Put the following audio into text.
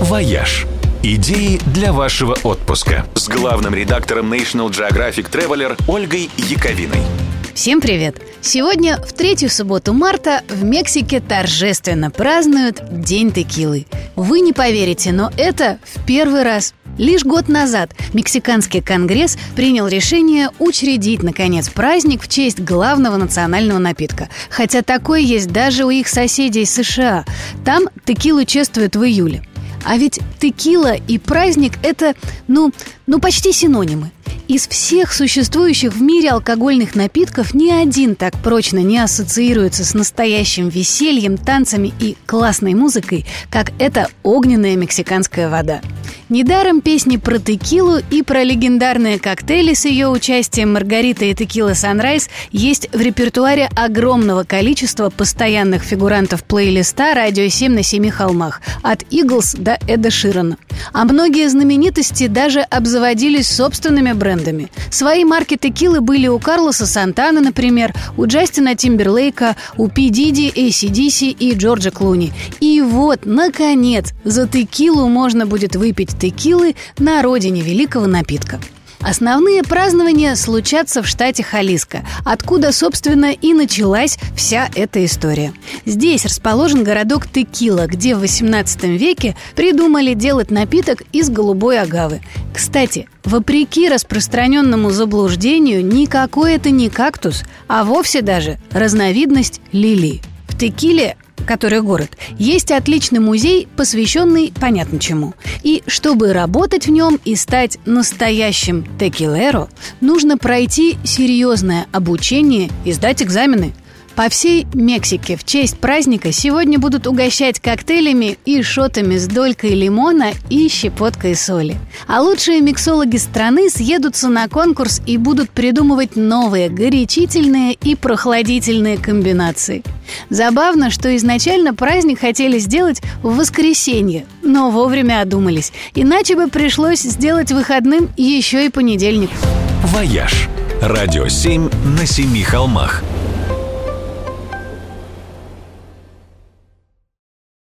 «Вояж». Идеи для вашего отпуска с главным редактором National Geographic Traveler Ольгой Яковиной. Всем привет! Сегодня, в третью субботу марта, в Мексике торжественно празднуют День текилы. Вы не поверите, но это в первый раз. Лишь год назад Мексиканский конгресс принял решение учредить, наконец, праздник в честь главного национального напитка. Хотя такой есть даже у их соседей США. Там текилу чествуют в июле. А ведь текила и праздник – это, ну, ну, почти синонимы. Из всех существующих в мире алкогольных напитков ни один так прочно не ассоциируется с настоящим весельем, танцами и классной музыкой, как эта огненная мексиканская вода. Недаром песни про текилу и про легендарные коктейли с ее участием Маргарита и Текила Санрайз есть в репертуаре огромного количества постоянных фигурантов плейлиста «Радио 7 на семи холмах» от Иглс до Эда Ширана. А многие знаменитости даже обзаводились собственными брендами. Свои марки текилы были у Карлоса Сантана, например, у Джастина Тимберлейка, у Пи Диди, Диси и Джорджа Клуни. И вот, наконец, за текилу можно будет выпить текилы на родине великого напитка. Основные празднования случатся в штате Халиско, откуда, собственно, и началась вся эта история. Здесь расположен городок Текила, где в XVIII веке придумали делать напиток из голубой агавы. Кстати, вопреки распространенному заблуждению, никакой это не кактус, а вовсе даже разновидность лилии. В текиле который город, есть отличный музей, посвященный понятно чему. И чтобы работать в нем и стать настоящим текилеро, нужно пройти серьезное обучение и сдать экзамены – по всей Мексике в честь праздника сегодня будут угощать коктейлями и шотами с долькой лимона и щепоткой соли. А лучшие миксологи страны съедутся на конкурс и будут придумывать новые горячительные и прохладительные комбинации. Забавно, что изначально праздник хотели сделать в воскресенье, но вовремя одумались. Иначе бы пришлось сделать выходным еще и понедельник. «Вояж» – радио 7 на семи холмах –